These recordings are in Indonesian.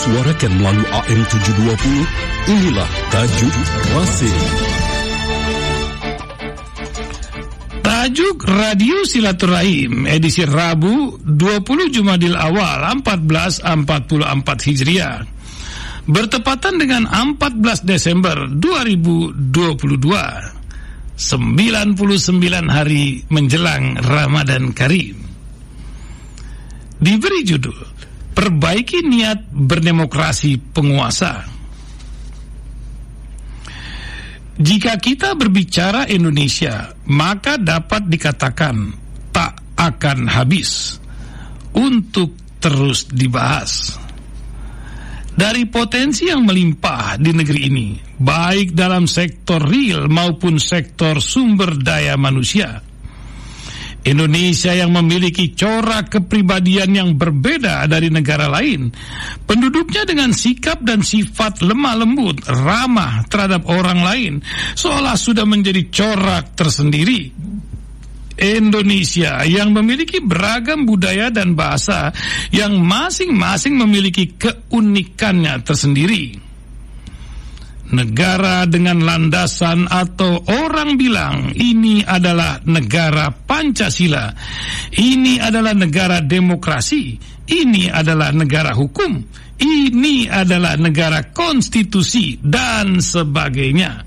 disuarakan melalui AM 720, inilah Tajuk Rasim. Tajuk Radio Silaturahim edisi Rabu 20 Jumadil Awal 1444 Hijriah bertepatan dengan 14 Desember 2022 99 hari menjelang Ramadan Karim. Diberi judul Perbaiki Niat Berdemokrasi Penguasa. Jika kita berbicara Indonesia, maka dapat dikatakan tak akan habis untuk terus dibahas dari potensi yang melimpah di negeri ini, baik dalam sektor real maupun sektor sumber daya manusia. Indonesia yang memiliki corak kepribadian yang berbeda dari negara lain. Penduduknya dengan sikap dan sifat lemah lembut, ramah terhadap orang lain, seolah sudah menjadi corak tersendiri. Indonesia yang memiliki beragam budaya dan bahasa yang masing-masing memiliki keunikannya tersendiri. Negara dengan landasan atau orang bilang ini adalah negara Pancasila, ini adalah negara demokrasi, ini adalah negara hukum, ini adalah negara konstitusi, dan sebagainya.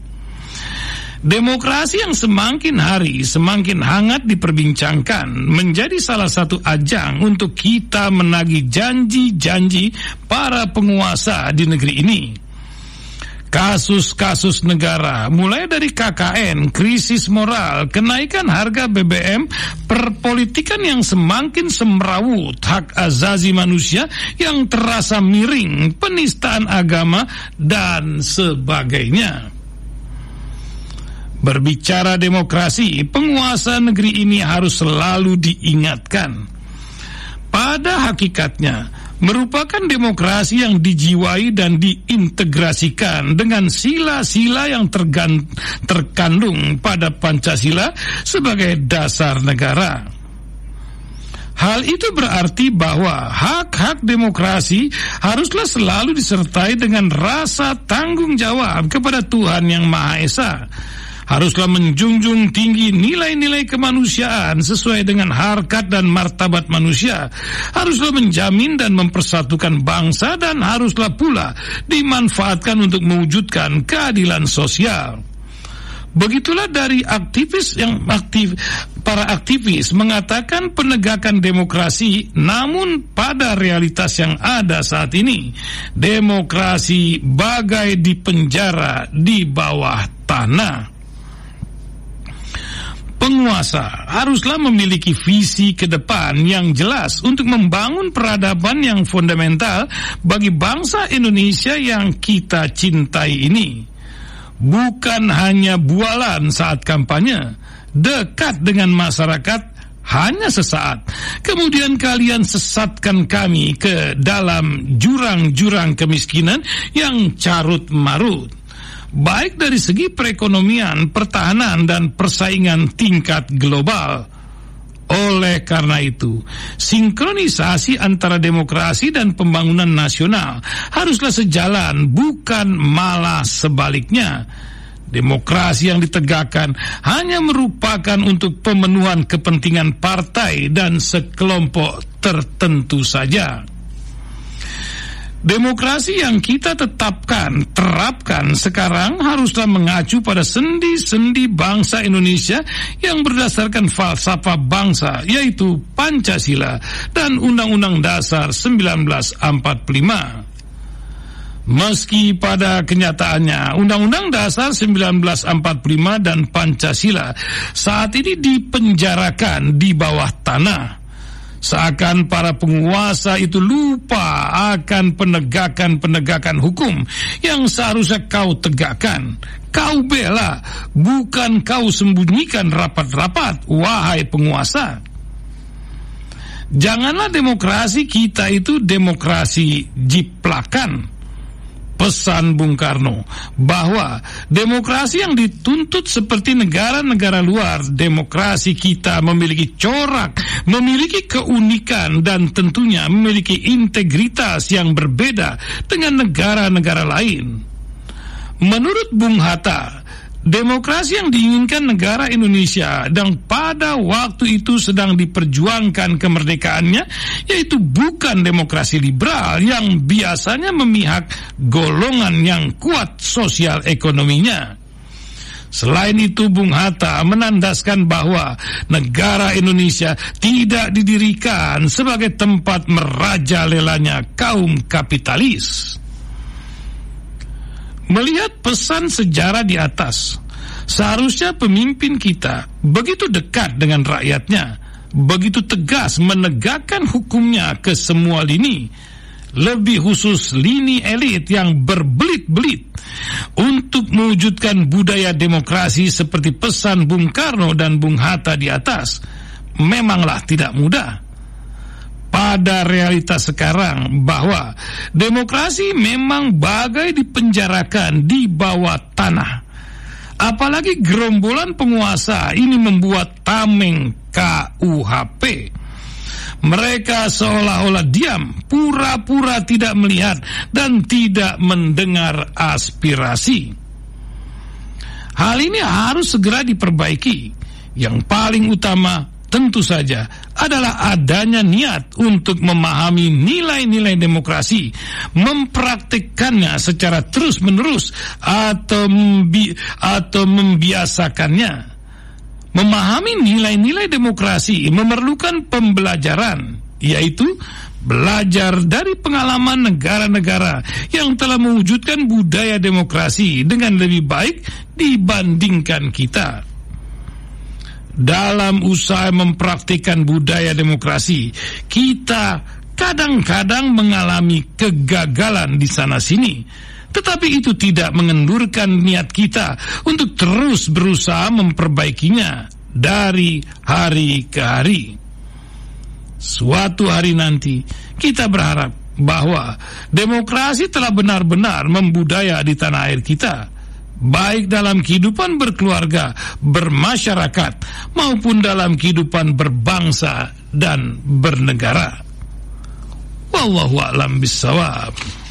Demokrasi yang semakin hari semakin hangat diperbincangkan menjadi salah satu ajang untuk kita menagih janji-janji para penguasa di negeri ini. Kasus-kasus negara, mulai dari KKN, krisis moral, kenaikan harga BBM, perpolitikan yang semakin semrawut, hak azazi manusia yang terasa miring, penistaan agama, dan sebagainya. Berbicara demokrasi, penguasa negeri ini harus selalu diingatkan. Pada hakikatnya, merupakan demokrasi yang dijiwai dan diintegrasikan dengan sila-sila yang tergan, terkandung pada Pancasila sebagai dasar negara. Hal itu berarti bahwa hak-hak demokrasi haruslah selalu disertai dengan rasa tanggung jawab kepada Tuhan Yang Maha Esa haruslah menjunjung tinggi nilai-nilai kemanusiaan sesuai dengan harkat dan martabat manusia, haruslah menjamin dan mempersatukan bangsa dan haruslah pula dimanfaatkan untuk mewujudkan keadilan sosial. Begitulah dari aktivis yang aktif para aktivis mengatakan penegakan demokrasi namun pada realitas yang ada saat ini demokrasi bagai di penjara di bawah tanah. Penguasa haruslah memiliki visi ke depan yang jelas untuk membangun peradaban yang fundamental bagi bangsa Indonesia yang kita cintai ini. Bukan hanya bualan saat kampanye, dekat dengan masyarakat hanya sesaat. Kemudian kalian sesatkan kami ke dalam jurang-jurang kemiskinan yang carut marut baik dari segi perekonomian, pertahanan, dan persaingan tingkat global. Oleh karena itu, sinkronisasi antara demokrasi dan pembangunan nasional haruslah sejalan, bukan malah sebaliknya. Demokrasi yang ditegakkan hanya merupakan untuk pemenuhan kepentingan partai dan sekelompok tertentu saja. Demokrasi yang kita tetapkan, terapkan sekarang haruslah mengacu pada sendi-sendi bangsa Indonesia yang berdasarkan falsafah bangsa, yaitu Pancasila dan Undang-Undang Dasar 1945. Meski pada kenyataannya Undang-Undang Dasar 1945 dan Pancasila saat ini dipenjarakan di bawah tanah Seakan para penguasa itu lupa akan penegakan-penegakan hukum yang seharusnya kau tegakkan. Kau bela, bukan kau sembunyikan rapat-rapat, wahai penguasa. Janganlah demokrasi kita itu demokrasi jiplakan pesan Bung Karno bahwa demokrasi yang dituntut seperti negara-negara luar, demokrasi kita memiliki corak, memiliki keunikan dan tentunya memiliki integritas yang berbeda dengan negara-negara lain. Menurut Bung Hatta, Demokrasi yang diinginkan negara Indonesia dan pada waktu itu sedang diperjuangkan kemerdekaannya yaitu bukan demokrasi liberal yang biasanya memihak golongan yang kuat sosial ekonominya. Selain itu Bung Hatta menandaskan bahwa negara Indonesia tidak didirikan sebagai tempat merajalelanya kaum kapitalis. Melihat pesan sejarah di atas, seharusnya pemimpin kita begitu dekat dengan rakyatnya, begitu tegas menegakkan hukumnya ke semua lini, lebih khusus lini elit yang berbelit-belit untuk mewujudkan budaya demokrasi seperti pesan Bung Karno dan Bung Hatta di atas. Memanglah tidak mudah pada realitas sekarang bahwa demokrasi memang bagai dipenjarakan di bawah tanah. Apalagi gerombolan penguasa ini membuat tameng KUHP. Mereka seolah-olah diam, pura-pura tidak melihat dan tidak mendengar aspirasi. Hal ini harus segera diperbaiki. Yang paling utama tentu saja adalah adanya niat untuk memahami nilai-nilai demokrasi, mempraktikkannya secara terus-menerus atau membi atau membiasakannya. Memahami nilai-nilai demokrasi memerlukan pembelajaran, yaitu belajar dari pengalaman negara-negara yang telah mewujudkan budaya demokrasi dengan lebih baik dibandingkan kita dalam usaha mempraktikkan budaya demokrasi, kita kadang-kadang mengalami kegagalan di sana-sini. Tetapi itu tidak mengendurkan niat kita untuk terus berusaha memperbaikinya dari hari ke hari. Suatu hari nanti, kita berharap bahwa demokrasi telah benar-benar membudaya di tanah air kita baik dalam kehidupan berkeluarga, bermasyarakat, maupun dalam kehidupan berbangsa dan bernegara. Wallahu a'lam bissawab.